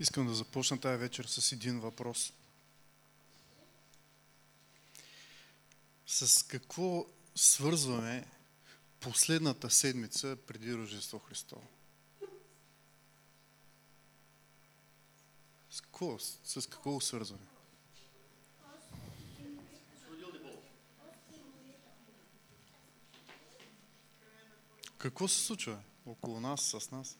Искам да започна тази вечер с един въпрос. С какво свързваме последната седмица преди Рождество Христово? С какво, с какво свързваме? Какво се случва около нас, с нас?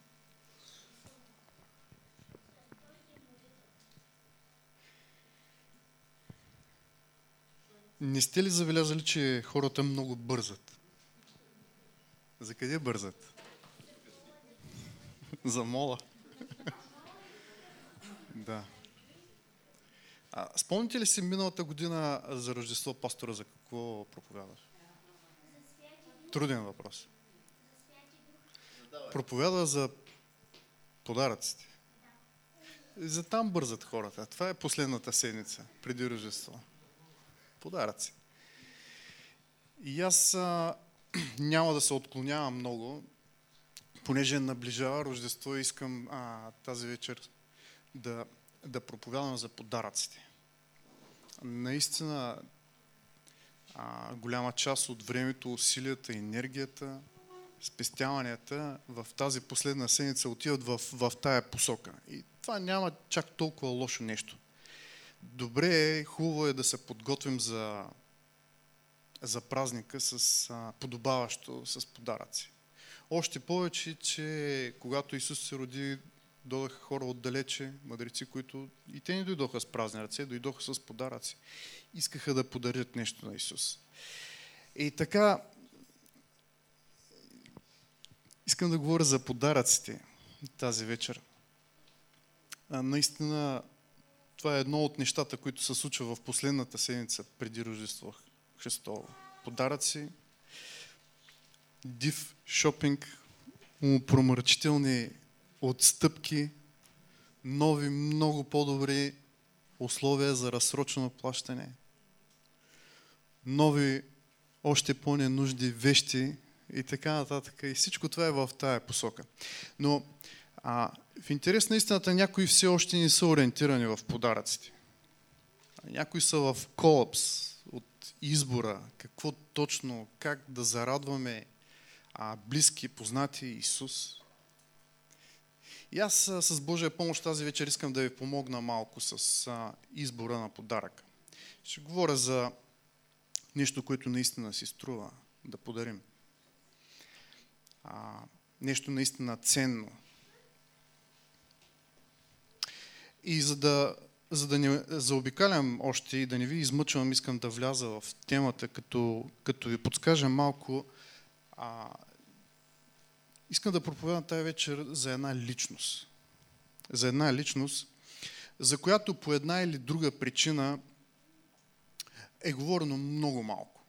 Не сте ли забелязали, че хората много бързат? За къде бързат? За мола. да. А, спомните ли си миналата година за Рождество пастора за какво проповядаш? Труден въпрос. Проповядва за подаръците. За там бързат хората. Това е последната седмица преди Рождество подаръци. И аз а, няма да се отклонявам много, понеже наближава Рождество и искам а, тази вечер да, да проповядам за подаръците. Наистина, а, голяма част от времето, усилията, енергията, спестяванията в тази последна седмица отиват в, в тая посока. И това няма чак толкова лошо нещо добре е, хубаво е да се подготвим за, за празника с а, подобаващо, с подаръци. Още повече, че когато Исус се роди, дойдоха хора отдалече, мъдреци, които и те не дойдоха с празни ръце, дойдоха с подаръци. Искаха да подарят нещо на Исус. И така, искам да говоря за подаръците тази вечер. А, наистина, това е едно от нещата, които се случва в последната седмица преди Рождество Христово. Подаръци, див шопинг, промърчителни отстъпки, нови, много по-добри условия за разсрочено плащане, нови, още по-ненужди вещи и така нататък. И всичко това е в тая посока. Но а, в интерес на истината някои все още не са ориентирани в подаръците. Някои са в колапс от избора, какво точно, как да зарадваме а, близки, познати Исус. И аз с Божия помощ тази вечер искам да ви помогна малко с а, избора на подарък. Ще говоря за нещо, което наистина си струва да подарим. А, нещо наистина ценно, И за да, за да не заобикалям още и да не ви измъчвам, искам да вляза в темата, като, като ви подскажа малко. А, искам да проповядам тази вечер за една личност. За една личност, за която по една или друга причина е говорено много малко.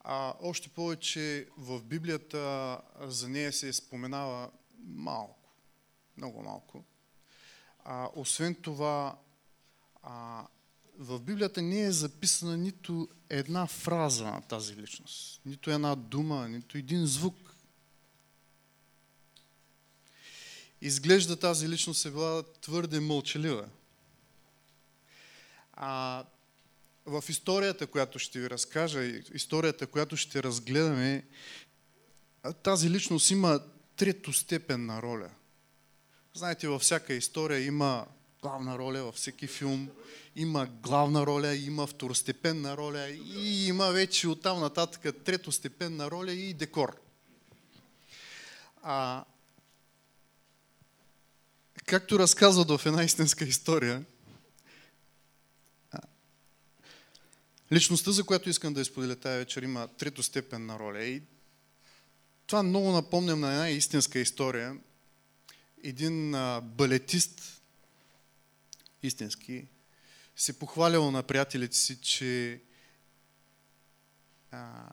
А още повече в Библията за нея се споменава малко, много малко. А, освен това, а, в Библията не е записана нито една фраза на тази личност, нито една дума, нито един звук. Изглежда тази личност е била твърде мълчалива. А, в историята, която ще ви разкажа, историята, която ще разгледаме, тази личност има третостепенна роля – Знаете, във всяка история има главна роля, във всеки филм има главна роля, има второстепенна роля и има вече оттам нататък третостепенна роля и декор. А, както разказват в една истинска история, личността, за която искам да изподеля тази вечер, има третостепенна роля. И това много напомням на една истинска история – един балетист, истински, се похвалял на приятелите си, че а,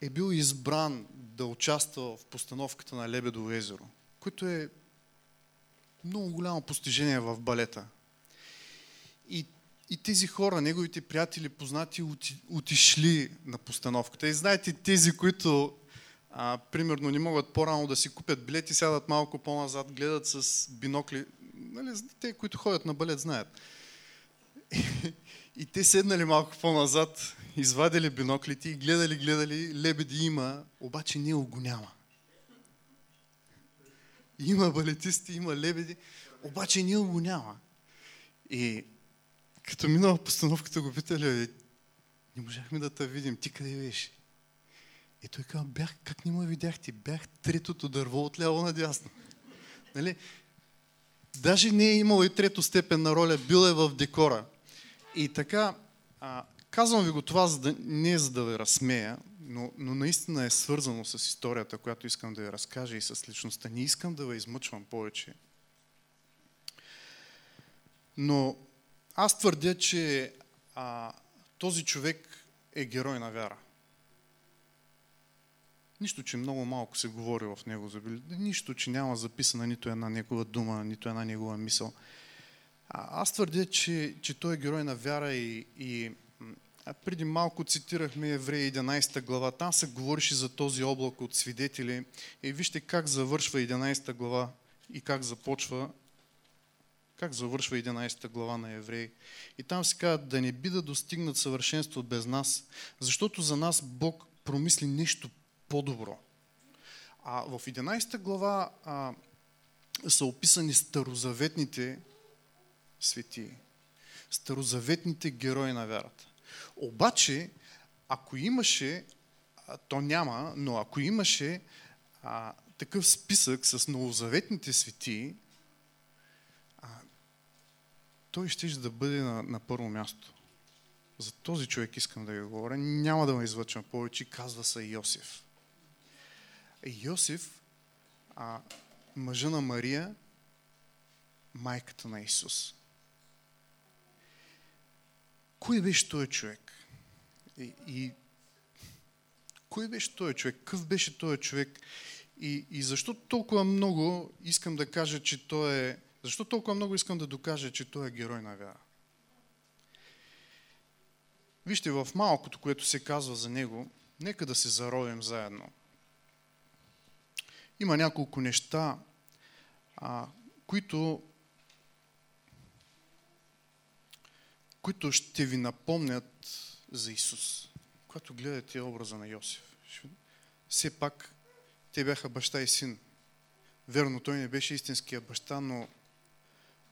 е бил избран да участва в постановката на Лебедово езеро, което е много голямо постижение в балета. И, и тези хора, неговите приятели, познати, отишли на постановката. И знаете, тези, които а, примерно не могат по-рано да си купят билети, сядат малко по-назад, гледат с бинокли. Нали, те, които ходят на балет, знаят. И, те седнали малко по-назад, извадили биноклите и гледали, гледали, лебеди има, обаче не го няма. Има балетисти, има лебеди, обаче ние го няма. И като минала постановката го питали, не можахме да те видим, ти къде беше? И той казва, бях, как не ме видяхте? Бях третото дърво от ляво надясно. Нали? Даже не е имало и трето степен на роля, бил е в декора. И така, а, казвам ви го това, за да, не за да ви разсмея, но, но наистина е свързано с историята, която искам да ви разкажа и с личността. Не искам да ви измъчвам повече. Но аз твърдя, че а, този човек е герой на вяра. Нищо, че много малко се говори в него Нищо, че няма записана нито една негова дума, нито една негова мисъл. А, аз твърдя, че, че той е герой на вяра и, и а преди малко цитирахме Еврея 11 глава. Там се говореше за този облак от свидетели. И вижте как завършва 11 глава и как започва как завършва 11 глава на Евреи. И там се казва да не би да достигнат съвършенство без нас, защото за нас Бог промисли нещо по-добро. А в 11 глава а, са описани старозаветните светии, старозаветните герои на вярата. Обаче, ако имаше, то няма, но ако имаше а, такъв списък с новозаветните светии, а, той ще да бъде на, на първо място. За този човек искам да ви говоря. Няма да ме излъчвам повече. Казва се Йосиф. Йосиф, а, мъжа на Мария, майката на Исус. Кой беше този човек? И, и кой беше този човек? Какъв беше този човек? И, и защо толкова много искам да кажа, че той е... Защо толкова много искам да докажа, че той е герой на вяра? Вижте, в малкото, което се казва за него, нека да се заровим заедно. Има няколко неща, а, които които ще ви напомнят за Исус. Когато гледате образа на Йосиф, все пак те бяха баща и син. Верно, той не беше истинския баща, но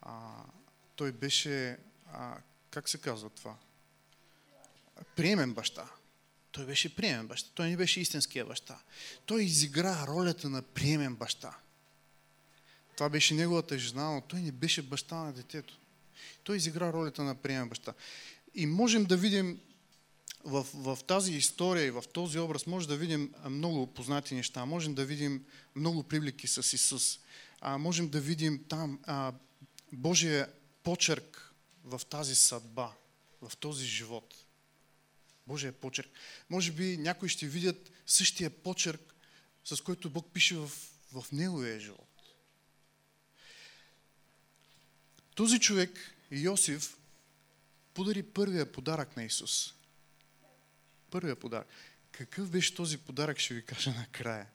а, той беше, а, как се казва това? Приемен баща. Той беше приемен баща. Той не беше истинския баща. Той изигра ролята на приемен баща. Това беше неговата жена, но той не беше баща на детето. Той изигра ролята на приемен баща. И можем да видим в, в тази история и в този образ, може да видим много познати неща. Можем да видим много привлики с Исус. А, можем да видим там а, Божия почерк в тази съдба, в този живот. Божия почерк. Може би някои ще видят същия почерк, с който Бог пише в, в неговия живот. Този човек Йосиф подари първия подарък на Исус. Първия подарък. Какъв беше този подарък, ще ви кажа накрая.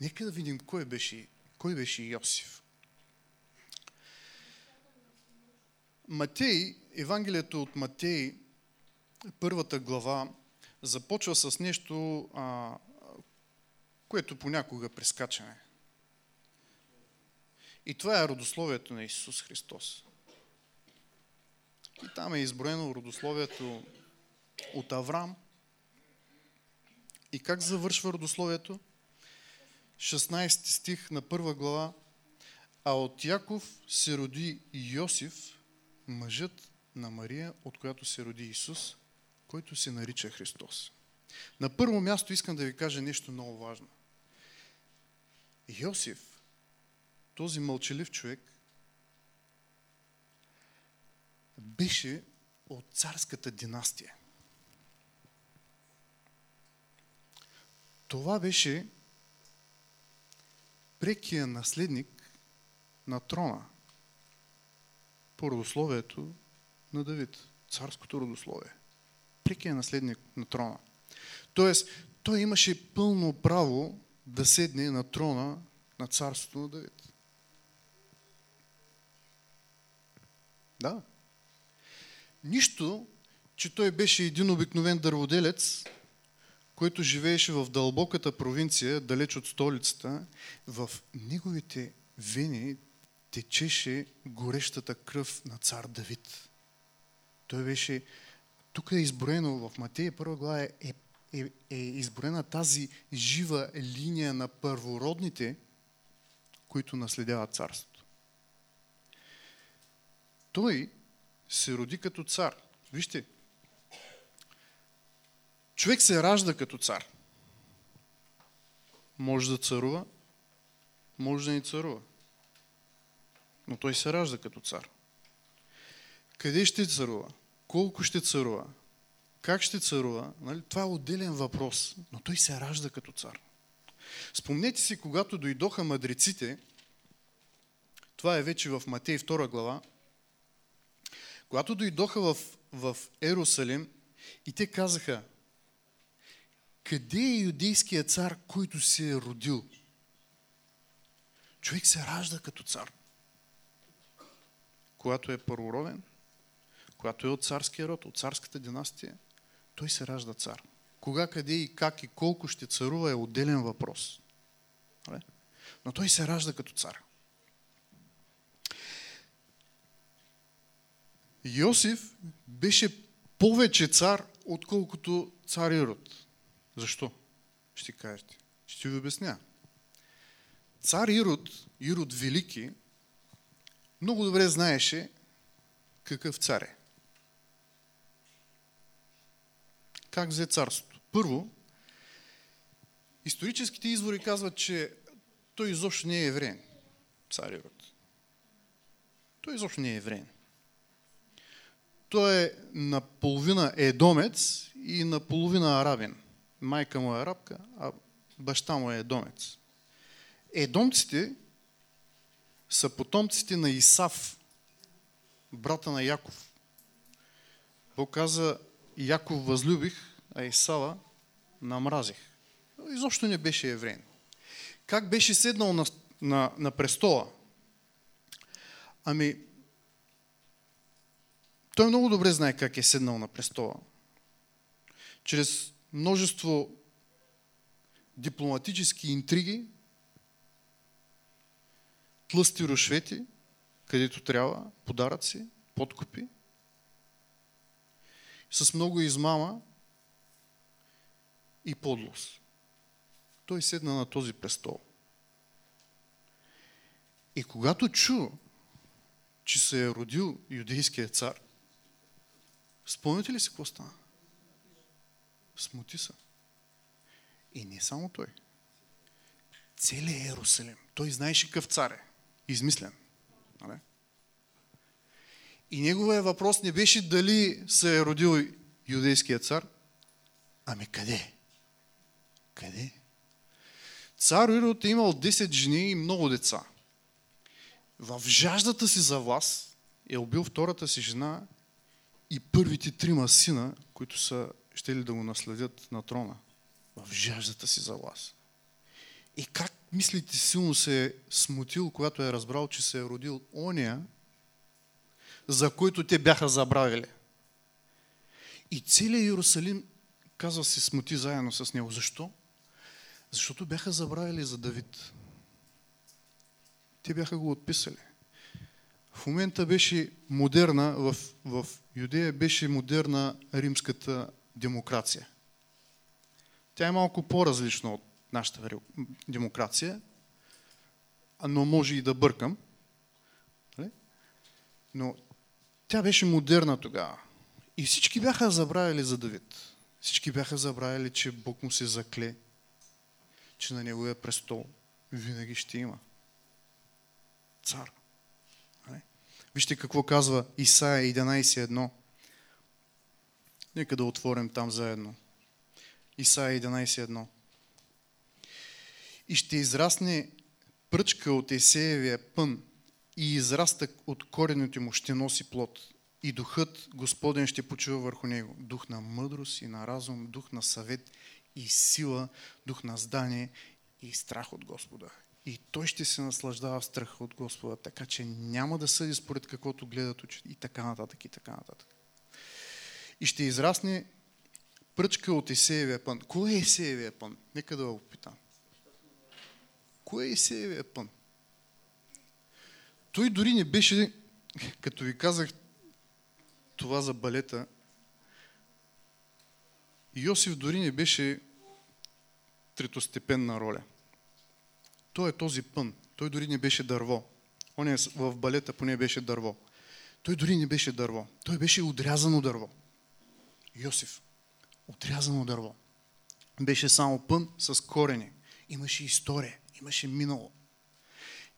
Нека да видим кой беше, кой беше Йосиф. Матей, Евангелието от Матей, първата глава, започва с нещо, а, което понякога прескачаме. И това е родословието на Исус Христос. И там е изброено родословието от Аврам. И как завършва родословието? 16 стих на първа глава. А от Яков се роди Йосиф, мъжът на Мария, от която се роди Исус, който се нарича Христос. На първо място искам да ви кажа нещо много важно. Йосиф, този мълчалив човек, беше от царската династия. Това беше прекия наследник на трона по родословието на Давид, царското родословие. Прекия наследник на трона. Тоест, той имаше пълно право да седне на трона на царството на Давид. Да. Нищо, че той беше един обикновен дърводелец, който живееше в дълбоката провинция, далеч от столицата, в неговите вени течеше горещата кръв на цар Давид. Той беше, тук е изброено в Матея първа глава е, е, е изброена тази жива линия на първородните, които наследяват царството. Той се роди като цар. Вижте, човек се ражда като цар. Може да царува, може да не царува. Но той се ражда като цар. Къде ще царува? Колко ще царува? Как ще царува? Нали? Това е отделен въпрос, но той се ражда като цар. Спомнете си, когато дойдоха мъдреците, това е вече в Матей 2 глава, когато дойдоха в, в Ерусалим и те казаха, къде е юдейският цар, който се е родил? Човек се ражда като цар. Когато е първороден, когато е от царския род, от царската династия, той се ражда цар. Кога, къде и как и колко ще царува е отделен въпрос. Нали? Но той се ражда като цар. Йосиф беше повече цар, отколкото цар Ирод. Защо? Ще кажете. Ще ви обясня. Цар Ирод, Ирод Велики, много добре знаеше какъв цар е. Как взе царството? Първо, историческите извори казват, че той изобщо не е евреен, цар Ирод. Той изобщо не е евреен. Той е наполовина едомец и наполовина арабин. Майка му е арабка, а баща му е едомец. Едомците са потомците на Исав, брата на Яков. Бог каза, Яков възлюбих, а Исава намразих. Изобщо не беше евреин. Как беше седнал на, на, на престола? Ами, той много добре знае как е седнал на престола. Чрез множество дипломатически интриги, тлъсти рушвети, където трябва, подаръци, подкупи, с много измама и подлост. Той седна на този престол. И когато чу, че се е родил юдейският цар, спомняте ли си какво стана? Смути се. И не само той. Целият Иерусалим. Той знаеше какъв цар е. Измислен. Нали? И неговия въпрос не беше дали се е родил юдейският цар, ами къде? Къде? Цар Ирод е имал 10 жени и много деца. В жаждата си за власт е убил втората си жена и първите трима сина, които са ще ли да го наследят на трона. В жаждата си за власт. И как мислите силно се е смутил, когато е разбрал, че се е родил ония, за които те бяха забравили. И целият Иерусалим, казва се, смути заедно с него. Защо? Защото бяха забравили за Давид. Те бяха го отписали. В момента беше модерна, в, в Юдея беше модерна римската демокрация. Тя е малко по-различна от нашата демокрация, но може и да бъркам. Нали? Но тя беше модерна тогава. И всички бяха забравили за Давид. Всички бяха забравили, че Бог му се закле, че на неговия престол винаги ще има цар. Нали? Вижте какво казва Исаия 11.1. Нека да отворим там заедно. Исаия 11.1. И ще израсне пръчка от Есеевия пън и израстък от корените му ще носи плод. И духът Господен ще почува върху него. Дух на мъдрост и на разум, дух на съвет и сила, дух на здание и страх от Господа. И той ще се наслаждава в страха от Господа, така че няма да съди според каквото гледат очите и така нататък и така нататък. И ще израсне пръчка от Есеевия пън. Кой е Есеевия пън? Нека да го попитам. Кой е Есеевия пън? Той дори не беше, като ви казах това за балета, Йосиф дори не беше третостепенна роля. Той е този пън. Той дори не беше дърво. Он е в балета поне беше дърво. Той дори не беше дърво. Той беше отрязано дърво. Йосиф. Отрязано дърво. Беше само пън с корени. Имаше история. Имаше минало.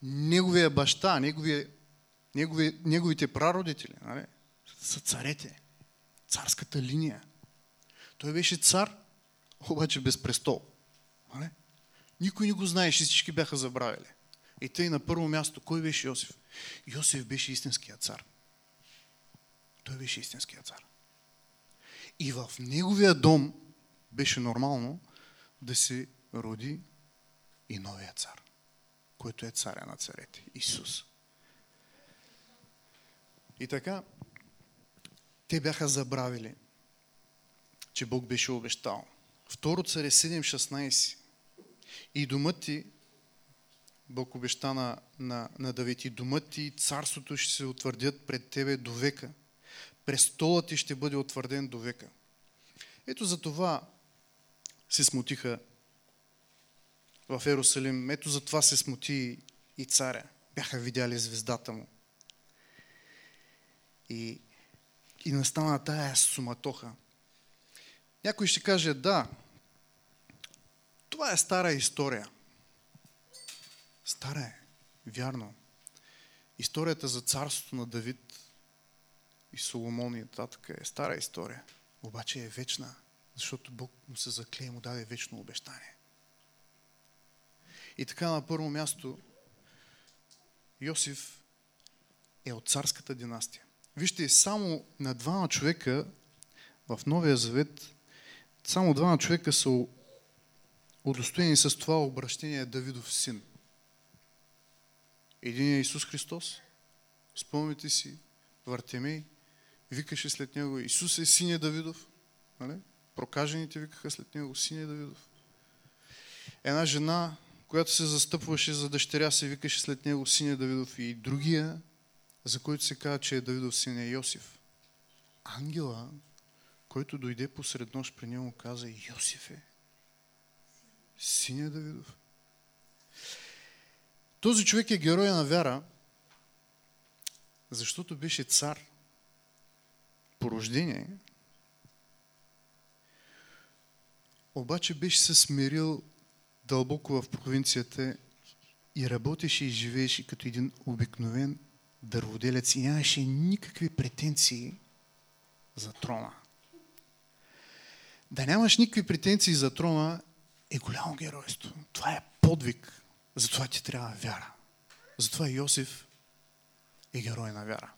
Неговия баща, неговия, негови, неговите прародители нали, са царете. Царската линия. Той беше цар, обаче без престол. Нали? Никой не го знаеше, всички бяха забравили. И тъй на първо място, кой беше Йосиф? Йосиф беше истинския цар. Той беше истинския цар. И в неговия дом беше нормално да се роди и новия цар, който е царя на царете, Исус. И така, те бяха забравили, че Бог беше обещал. Второ царе 7.16. И думът ти, Бог обеща на, на, на Давид, и думът ти и царството ще се утвърдят пред тебе до века. Престолът ти ще бъде утвърден до века. Ето за това се смутиха в Ерусалим. Ето за това се смути и царя. Бяха видяли звездата му. И, и настана тая суматоха. Някой ще каже, да, това е стара история. Стара е, вярно. Историята за царството на Давид и Соломон и татък е стара история. Обаче е вечна, защото Бог му се закле и му даде вечно обещание. И така на първо място Йосиф е от царската династия. Вижте, само на двама човека в Новия Завет, само двама човека са удостоени с това обращение Давидов син. Един е Исус Христос. Спомните си, Вартемей, викаше след него, Исус е синя Давидов. Нали? Прокажените викаха след него, синя Давидов. Една жена, която се застъпваше за дъщеря, се викаше след него синя Давидов. И другия, за който се казва, че е Давидов син е Йосиф. Ангела, който дойде посред нощ при него, каза, Йосиф е. Синя Давидов. Този човек е герой на вяра, защото беше цар по рождение, обаче беше се смирил дълбоко в провинцията и работеше и живееше като един обикновен дърводелец и нямаше никакви претенции за трона. Да нямаш никакви претенции за трона е голямо геройство. Това е подвиг. Затова ти трябва вяра. Затова Йосиф е герой на вяра.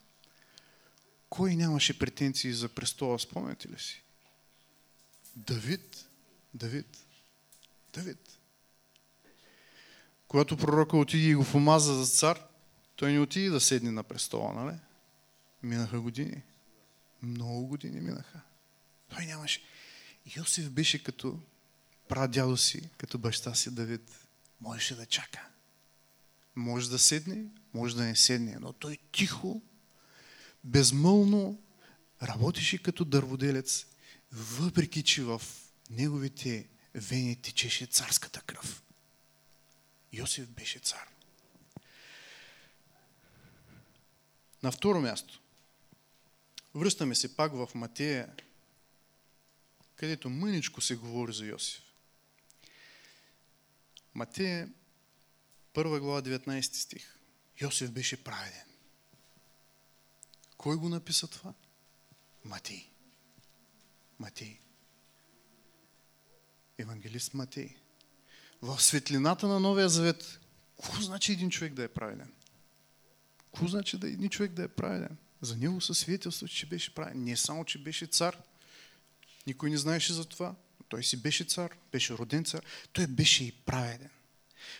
Кой нямаше претенции за престола, спомняте ли си? Давид. Давид. Давид. Когато пророка отиде и го помаза за цар, той не отиде да седне на престола, нали? Минаха години. Много години минаха. Той нямаше. Йосиф беше като прадядо си, като баща си Давид. Можеше да чака. Може да седне, може да не седне, но той тихо, безмълно работеше като дърводелец, въпреки че в неговите вени течеше царската кръв. Йосиф беше цар. На второ място. Връщаме се пак в Матея, където мъничко се говори за Йосиф. Матея, 1 глава, 19 стих. Йосиф беше праведен. Кой го написа това? Матей. Матей. Евангелист Матей. В светлината на Новия Завет, какво значи един човек да е праведен? Какво значи да един човек да е праведен? За него със свидетелство, че беше праведен. Не само, че беше цар. Никой не знаеше за това. Той си беше цар, беше роден цар. Той беше и праведен.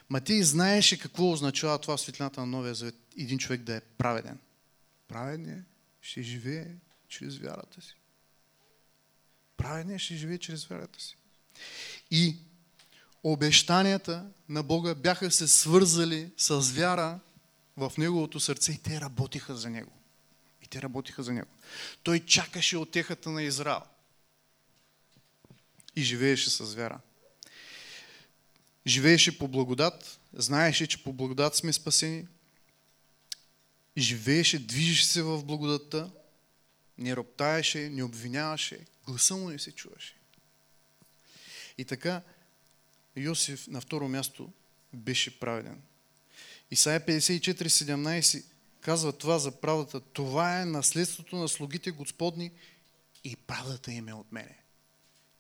Матей знаеше какво означава това светлината на Новия Завет. Един човек да е праведен. Праведен ще живее чрез вярата си. Праведен ще живее чрез вярата си. И обещанията на Бога бяха се свързали с вяра в Неговото сърце и те работиха за Него. И те работиха за Него. Той чакаше отехата на Израел. И живееше с вяра. Живееше по благодат, знаеше, че по благодат сме спасени. Живееше, движеше се в благодатта, не роптаеше, не обвиняваше, гласа му не се чуваше. И така, Йосиф на второ място беше праведен. Исайя 54.17 казва това за правдата. Това е наследството на слугите Господни и правдата им е от мене.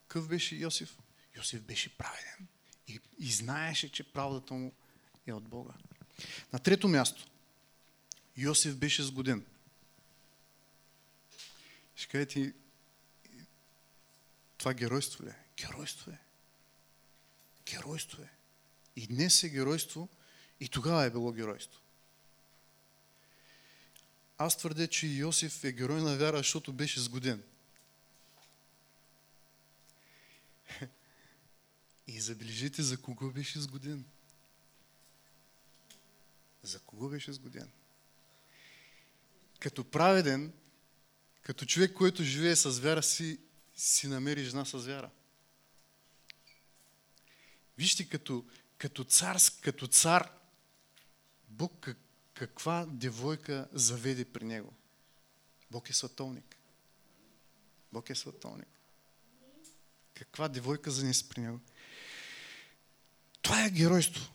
Къв беше Йосиф? Йосиф беше праведен. И, и знаеше, че правдата му е от Бога. На трето място. Йосиф беше сгоден. Ще кажете, това геройство ли е? Геройство е. Геройство е. И днес е геройство, и тогава е било геройство. Аз твърдя, че Йосиф е герой на вяра, защото беше сгоден. И забележите за кого беше сгоден. За кого беше сгоден? Като праведен, като човек, който живее с вяра си, си намери жена с вяра. Вижте, като, като цар, като цар, Бог как, каква девойка заведе при него. Бог е световник. Бог е световник. Каква девойка занесе при него. Това е геройство.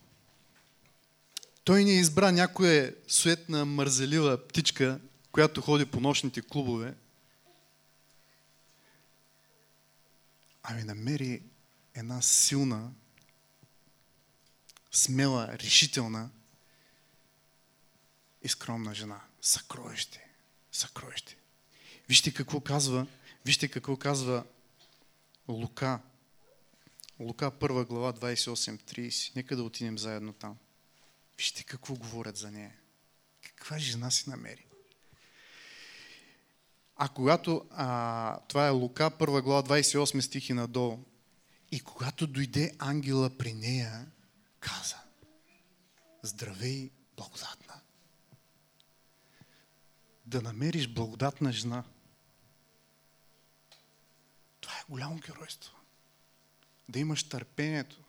Той не избра някоя суетна, мързелива птичка, която ходи по нощните клубове, ами намери една силна, смела, решителна и скромна жена. Съкровище. Съкровище. Вижте какво казва, вижте какво казва Лука. Лука 1 глава 28-30. Нека да отидем заедно там. Вижте какво говорят за нея. Каква жена си намери. А когато, а, това е Лука 1 глава 28 стихи надолу, и когато дойде ангела при нея, каза, здравей, благодатна. Да намериш благодатна жена. Това е голямо геройство. Да имаш търпението,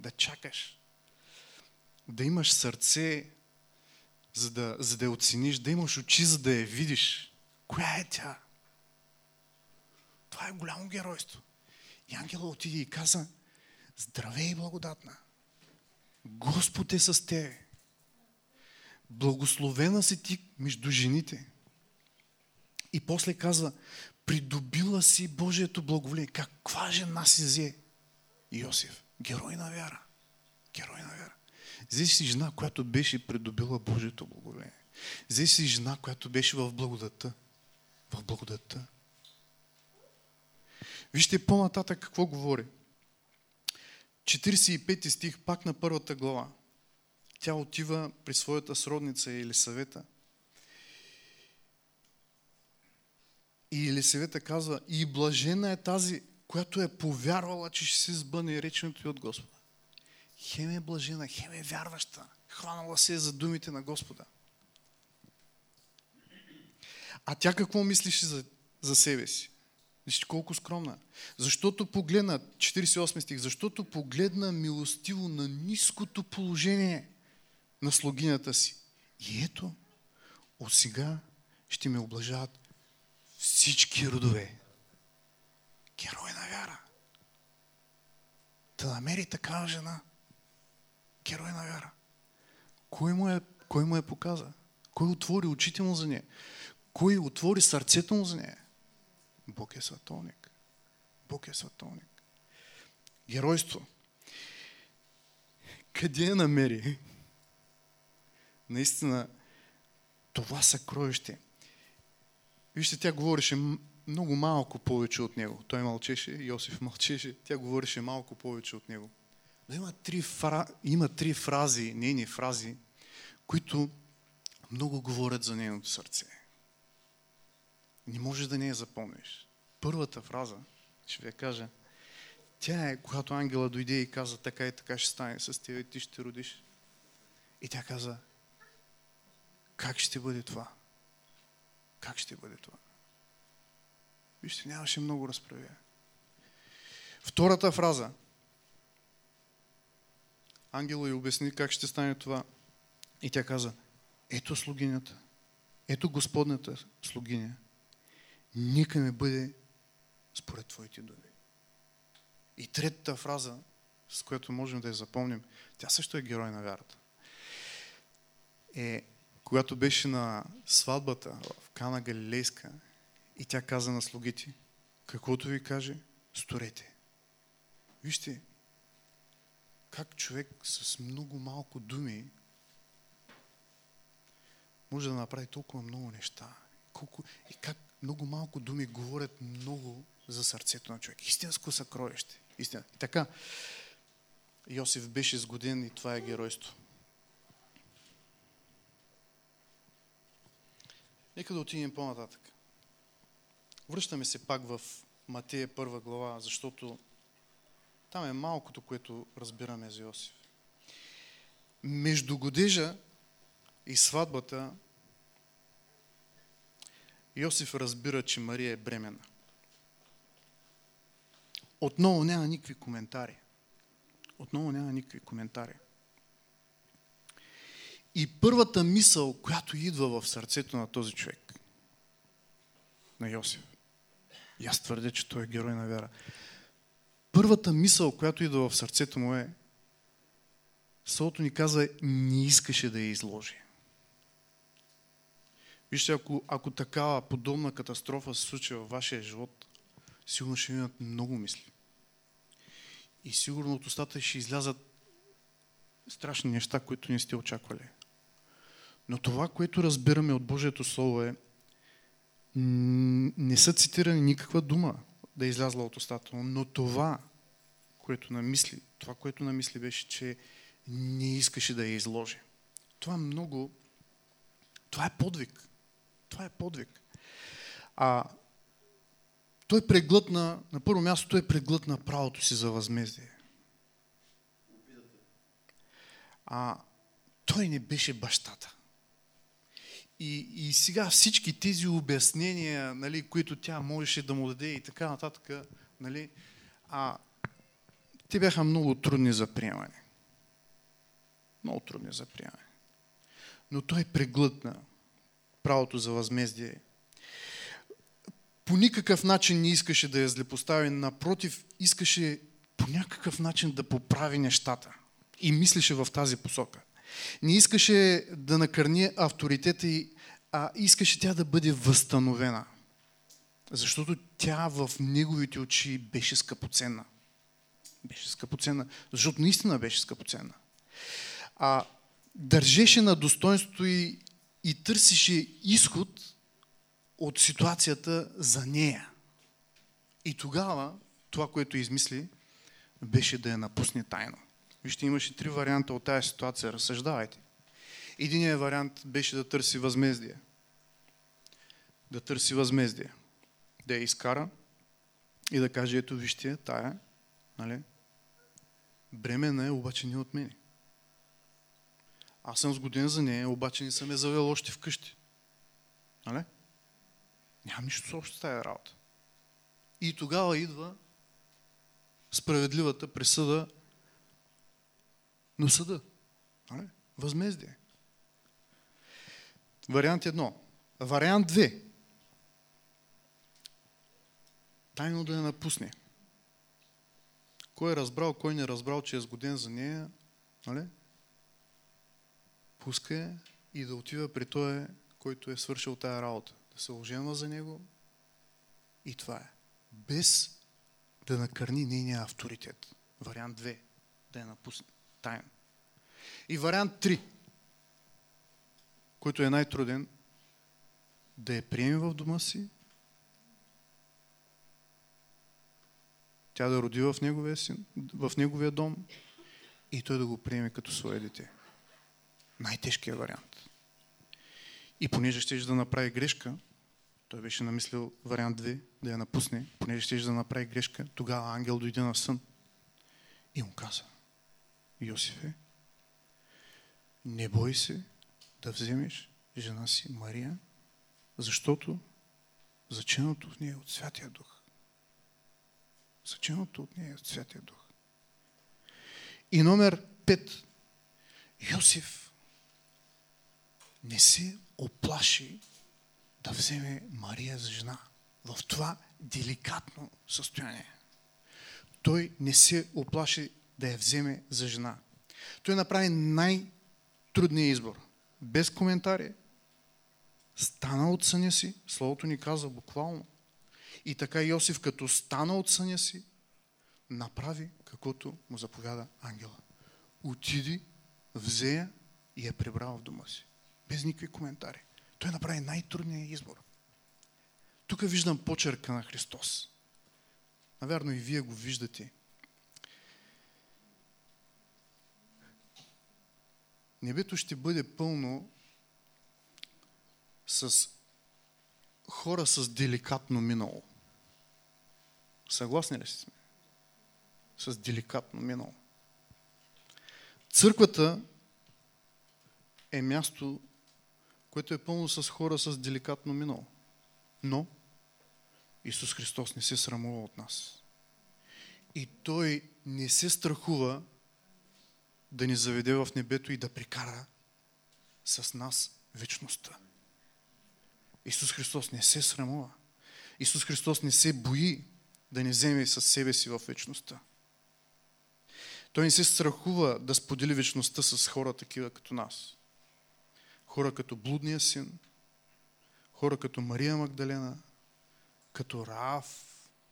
да чакаш, да имаш сърце, за да, за да я оцениш, да имаш очи, за да я видиш. Коя е тя? Това е голямо геройство. И ангела отиде и каза, здравей благодатна. Господ е с те. Благословена си ти между жените. И после казва, придобила си Божието благоволение. Каква жена си взе? Йосиф. Герой на вяра. Герой на вяра. Взе си жена, която беше придобила Божието благоволение. Взе си жена, която беше в благодата. В благодата. Вижте по-нататък какво говори. 45 стих, пак на първата глава. Тя отива при своята сродница Елисавета. И Елисавета казва, и блажена е тази, която е повярвала, че ще се сбъне реченото и от Господа. Хем е блажена, хем е вярваща. Хванала се за думите на Господа. А тя какво мислише за, за себе си? Вижте колко скромна. Защото погледна, 48 стих, защото погледна милостиво на ниското положение на слугинята си. И ето, от сега ще ме облажават всички родове. Герой на вяра. Да намери такава жена. Герой на вяра. Кой му е, кой му е показа? Кой отвори очите му за нея? Кой отвори сърцето му за нея? Бог е световник. Бог е световник. Геройство. Къде я намери? Наистина, това съкровище. Вижте, тя говореше много малко повече от него. Той мълчеше, Йосиф мълчеше, тя говореше малко повече от него. Но има три, фра... има три фрази, нейни фрази, които много говорят за нейното сърце. Не можеш да не я запомниш. Първата фраза, ще ви я кажа, тя е, когато ангела дойде и каза, така и така ще стане с теб и ти ще родиш. И тя каза, как ще бъде това? Как ще бъде това? Вижте, нямаше много разправия. Втората фраза. Ангела й обясни как ще стане това. И тя каза, ето слугинята, ето Господната слугиня. Нека ми бъде според Твоите думи. И третата фраза, с която можем да я запомним, тя също е герой на вярата. Е, когато беше на сватбата в Кана Галилейска и тя каза на слугите, каквото ви каже, сторете. Вижте, как човек с много малко думи може да направи толкова много неща. Колко, и как много малко думи говорят много за сърцето на човек. Истинско съкровище. Истина. И така, Йосиф беше сгоден и това е геройство. Нека да отидем по-нататък. Връщаме се пак в Матея първа глава, защото там е малкото, което разбираме за Йосиф. Между годежа и сватбата Йосиф разбира, че Мария е бремена. Отново няма никакви коментари. Отново няма никакви коментари. И първата мисъл, която идва в сърцето на този човек, на Йосиф, и аз твърдя, че той е герой на вяра, първата мисъл, която идва в сърцето му е, Солото ни казва, не искаше да я изложи. Вижте, ако, ако такава подобна катастрофа се случи във вашия живот, сигурно ще имат много мисли. И сигурно от устата ще излязат страшни неща, които не сте очаквали. Но това, което разбираме от Божието Слово е, не са цитирани никаква дума да е излязла от устата но това, което намисли, това, което намисли беше, че не искаше да я изложи. Това много, това е подвиг. Това е подвиг. А той преглътна, на първо място той преглътна правото си за възмездие. А той не беше бащата. И, и сега всички тези обяснения, нали, които тя можеше да му даде и така нататък, нали, а, те бяха много трудни за приемане. Много трудни за приемане. Но той преглътна правото за възмездие. По никакъв начин не искаше да я злепостави, напротив, искаше по някакъв начин да поправи нещата. И мислеше в тази посока. Не искаше да накърни авторитета и а искаше тя да бъде възстановена. Защото тя в неговите очи беше скъпоценна. Беше скъпоценна, защото наистина беше скъпоценна. А държеше на достоинството и, и търсеше изход от ситуацията за нея. И тогава това, което измисли, беше да я напусне тайно. Вижте, имаше три варианта от тази ситуация. Разсъждавайте. Единият вариант беше да търси възмездие. Да търси възмездие. Да я изкара и да каже, ето вижте, тая, нали? Бремена е, обаче не от мене. Аз съм сгоден за нея, обаче не съм я завел още вкъщи. Нали? Нямам нищо общо с тази работа. И тогава идва справедливата присъда на съда. Нали? Възмездие. Вариант едно. Вариант 2. Тайно да я напусне. Кой е разбрал, кой не е разбрал, че е сгоден за нея, нали? Пуска и да отива при този, който е свършил тая работа. Да се оженва за него и това е. Без да накърни нейния авторитет. Вариант 2. Да я напусне. Тайно. И вариант 3 който е най-труден, да я приеме в дома си, тя да роди в неговия, син, в неговия дом, и той да го приеме като свое дете. Най-тежкият вариант. И понеже ще да направи грешка, той беше намислил вариант 2, да я напусне, понеже ще да направи грешка, тогава ангел дойде на сън и му каза, Йосифе, не бой се да вземеш жена си Мария, защото заченото в нея е от Святия Дух. Заченото от нея е от Святия Дух. И номер 5. Йосиф не се оплаши да вземе Мария за жена в това деликатно състояние. Той не се оплаши да я вземе за жена. Той направи най-трудния избор. Без коментари. Стана от съня си, Словото ни каза буквално. И така Йосиф, като стана от съня си, направи каквото му заповяда ангела. Отиди, взе я и я прибра в дома си. Без никакви коментари. Той направи най-трудния избор. Тук виждам почерка на Христос. Наверно и вие го виждате. Небето ще бъде пълно с хора с деликатно минало. Съгласни ли сме? С деликатно минало. Църквата е място, което е пълно с хора с деликатно минало. Но Исус Христос не се срамува от нас. И Той не се страхува да ни заведе в небето и да прикара с нас вечността. Исус Христос не се срамува. Исус Христос не се бои да ни вземе със себе си в вечността. Той не се страхува да сподели вечността с хора такива като нас. Хора като блудния син, хора като Мария Магдалена, като Раав,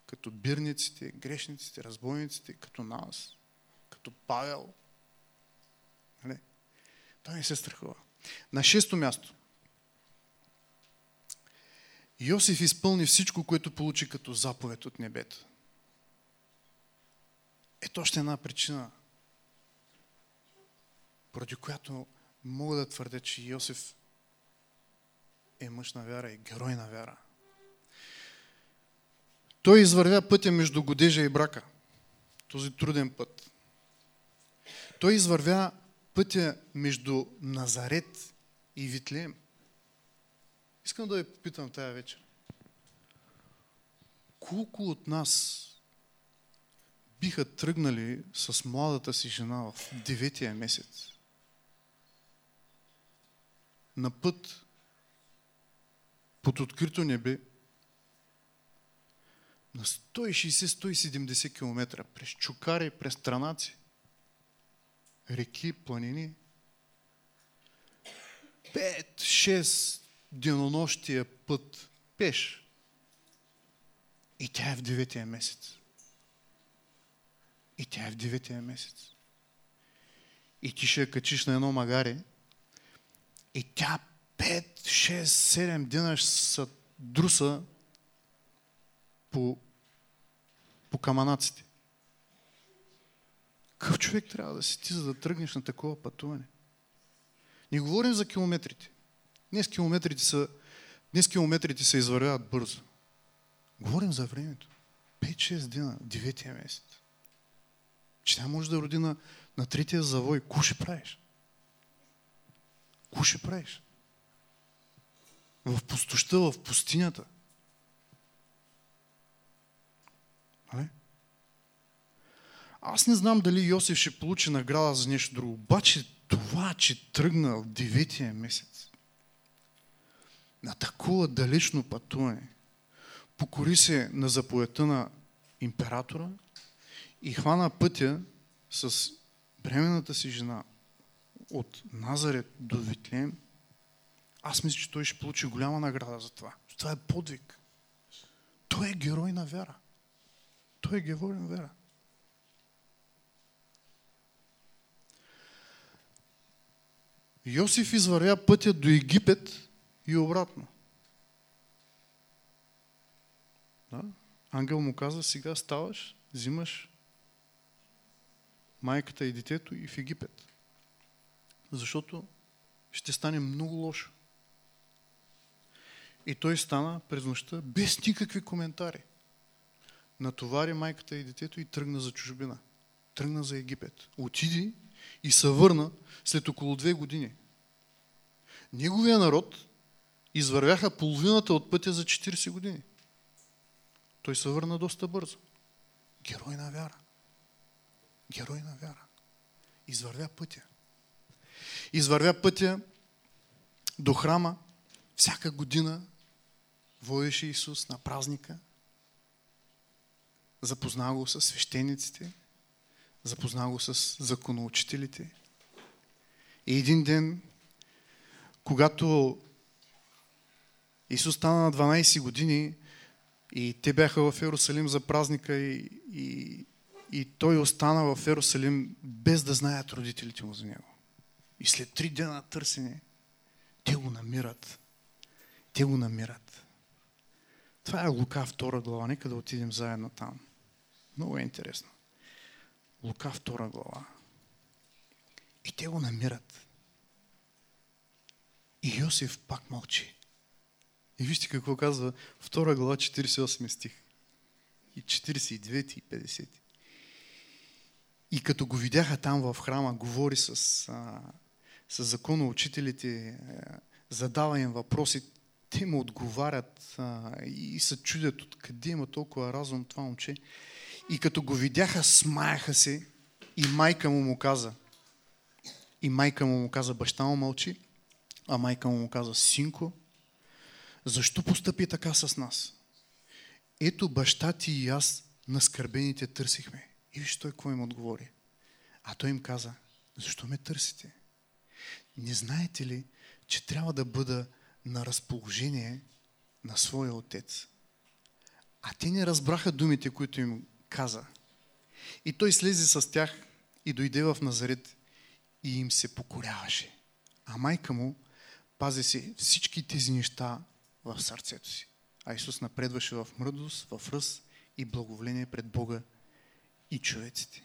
като бирниците, грешниците, разбойниците, като нас, като Павел. Нали? Той не се страхува. На шесто място. Йосиф изпълни всичко, което получи като заповед от небето. Ето още една причина, поради която мога да твърдя, че Йосиф е мъж на вяра и герой на вяра. Той извървя пътя между годежа и брака. Този труден път. Той извървя пътя между Назарет и Витлеем. Искам да ви попитам тая вечер. Колко от нас биха тръгнали с младата си жена в деветия месец на път под открито небе на 160-170 км през чукари, през странаци, реки, планини, 5-6 денонощия път пеш. И тя е в деветия месец. И тя е в деветия месец. И ти ще я качиш на едно магаре и тя 5, 6, 7 дена са друса по, по каманаците. Какъв човек трябва да си ти, за да тръгнеш на такова пътуване? Не говорим за километрите. Днес километрите са, днес километрите се извървяват бързо. Говорим за времето. 5-6 дена, 9 месец. Че тя може да роди на, на третия завой. Ко ще правиш? Ко ще правиш? В пустоща, в пустинята. Але? Аз не знам дали Йосиф ще получи награда за нещо друго. Обаче това, че тръгна в деветия месец, на такова далечно пътуване, покори се на заповедта на императора и хвана пътя с бременната си жена от Назарет до Витлеем, аз мисля, че той ще получи голяма награда за това. Това е подвиг. Той е герой на вера. Той е герой на вера. Йосиф извървя пътя до Египет и обратно. Да? Ангел му каза, сега ставаш, взимаш майката и детето и в Египет. Защото ще стане много лошо. И той стана през нощта без никакви коментари. Натовари майката и детето и тръгна за чужбина. Тръгна за Египет. Отиди и се върна след около две години. Неговия народ извървяха половината от пътя за 40 години. Той се върна доста бързо. Герой на вяра. Герой на вяра. Извървя пътя. Извървя пътя до храма. Всяка година водеше Исус на празника. Запознава го с свещениците. Запознава го с законоучителите. И един ден, когато Исус стана на 12 години и те бяха в Иерусалим за празника и, и, и той остана в Иерусалим без да знаят родителите му за него. И след три дена търсене, те го намират. Те го намират. Това е Лука 2 глава. Нека да отидем заедно там. Много е интересно. Лука 2 глава. И те го намират. И Йосиф пак мълчи. И вижте какво казва 2 глава 48 стих. И 49 и 50. И като го видяха там в храма, говори с, а, с законоучителите, е, задава им въпроси, те му отговарят и се чудят откъде има толкова разум това момче. И като го видяха, смаяха се и майка му му каза. И майка му му каза, баща му мълчи, а майка му му каза, синко, защо постъпи така с нас? Ето баща ти и аз на скърбените търсихме. И виж той какво им отговори. А той им каза, защо ме търсите? Не знаете ли, че трябва да бъда на разположение на своя отец? А те не разбраха думите, които им каза. И той слезе с тях и дойде в Назарет и им се покоряваше. А майка му пази се всички тези неща в сърцето си. А Исус напредваше в мръдост, в ръст и благоволение пред Бога и човеците.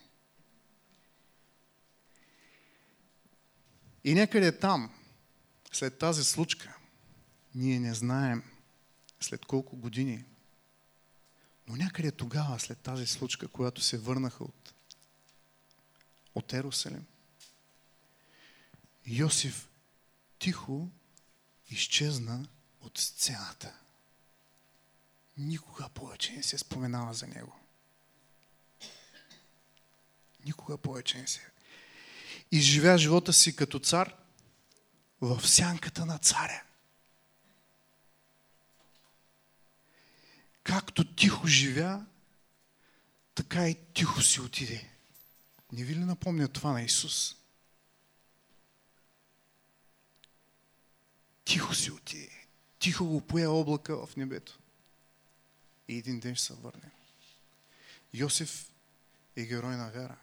И някъде там, след тази случка, ние не знаем след колко години, но някъде тогава, след тази случка, която се върнаха от, от Ерусалим, Йосиф тихо изчезна от сцената. Никога повече не се споменава за него. Никога повече не се. Изживя живота си като цар в сянката на царя. Както тихо живя, така и тихо си отиде. Не ви ли напомня това на Исус? Тихо си отиде тихо го пое облака в небето. И един ден ще се върне. Йосиф е герой на вяра.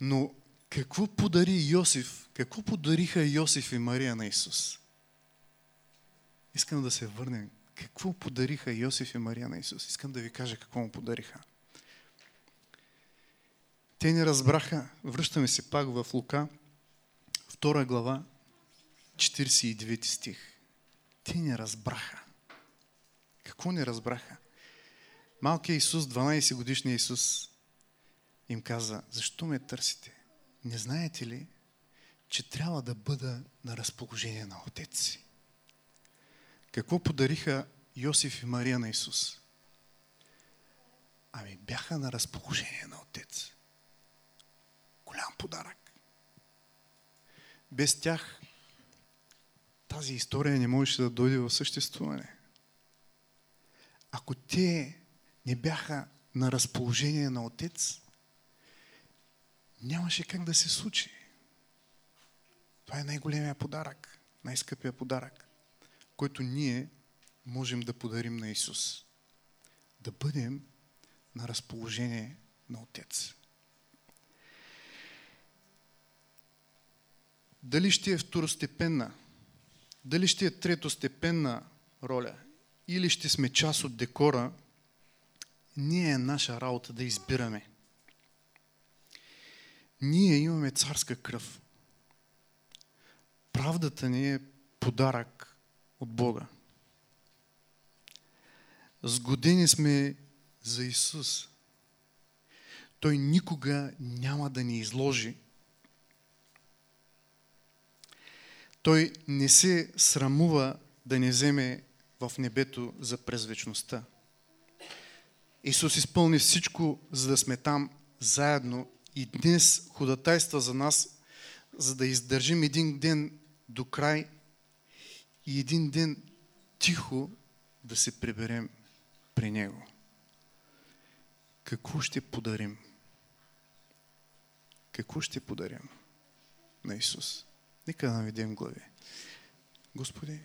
Но какво подари Йосиф? Какво подариха Йосиф и Мария на Исус? Искам да се върнем. Какво подариха Йосиф и Мария на Исус? Искам да ви кажа какво му подариха. Те не разбраха, връщаме се пак в Лука, втора глава, 49 стих. Те не разбраха. Какво не разбраха? Малкият Исус, 12 годишния Исус, им каза, защо ме търсите? Не знаете ли, че трябва да бъда на разположение на Отец си? Какво подариха Йосиф и Мария на Исус? Ами бяха на разположение на Отец. Голям подарък. Без тях тази история не можеше да дойде в съществуване. Ако те не бяха на разположение на Отец, нямаше как да се случи. Това е най-големия подарък, най-скъпия подарък, който ние можем да подарим на Исус. Да бъдем на разположение на Отец. Дали ще е второстепенна дали ще е третостепенна роля или ще сме част от декора, ние е наша работа да избираме Ние имаме царска кръв. Правдата ни е подарък от Бога. Сгодени сме за Исус. Той никога няма да ни изложи. Той не се срамува да не вземе в небето за презвечността. Исус изпълни всичко, за да сме там заедно и днес ходатайства за нас, за да издържим един ден до край и един ден тихо да се приберем при Него. Какво ще подарим? Какво ще подарим на Исус? Нека да наведем глави. Господи,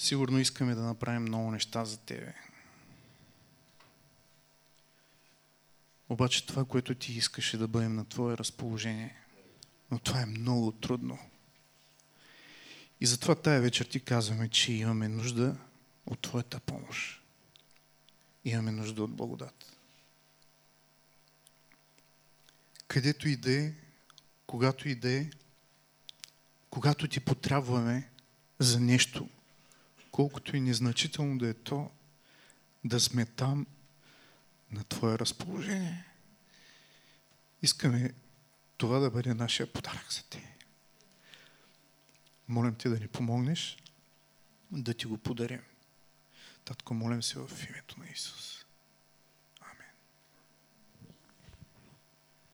Сигурно искаме да направим много неща за Тебе. Обаче това, което ти искаше да бъдем на Твое разположение, но това е много трудно. И затова тая вечер ти казваме, че имаме нужда от Твоята помощ. Имаме нужда от благодат. Където и да е, когато и да е, когато ти потребваме за нещо – колкото и незначително да е то, да сме там на Твое разположение. Искаме това да бъде нашия подарък за Те. Молим Те да ни помогнеш да Ти го подарим. Татко, молим се в името на Исус.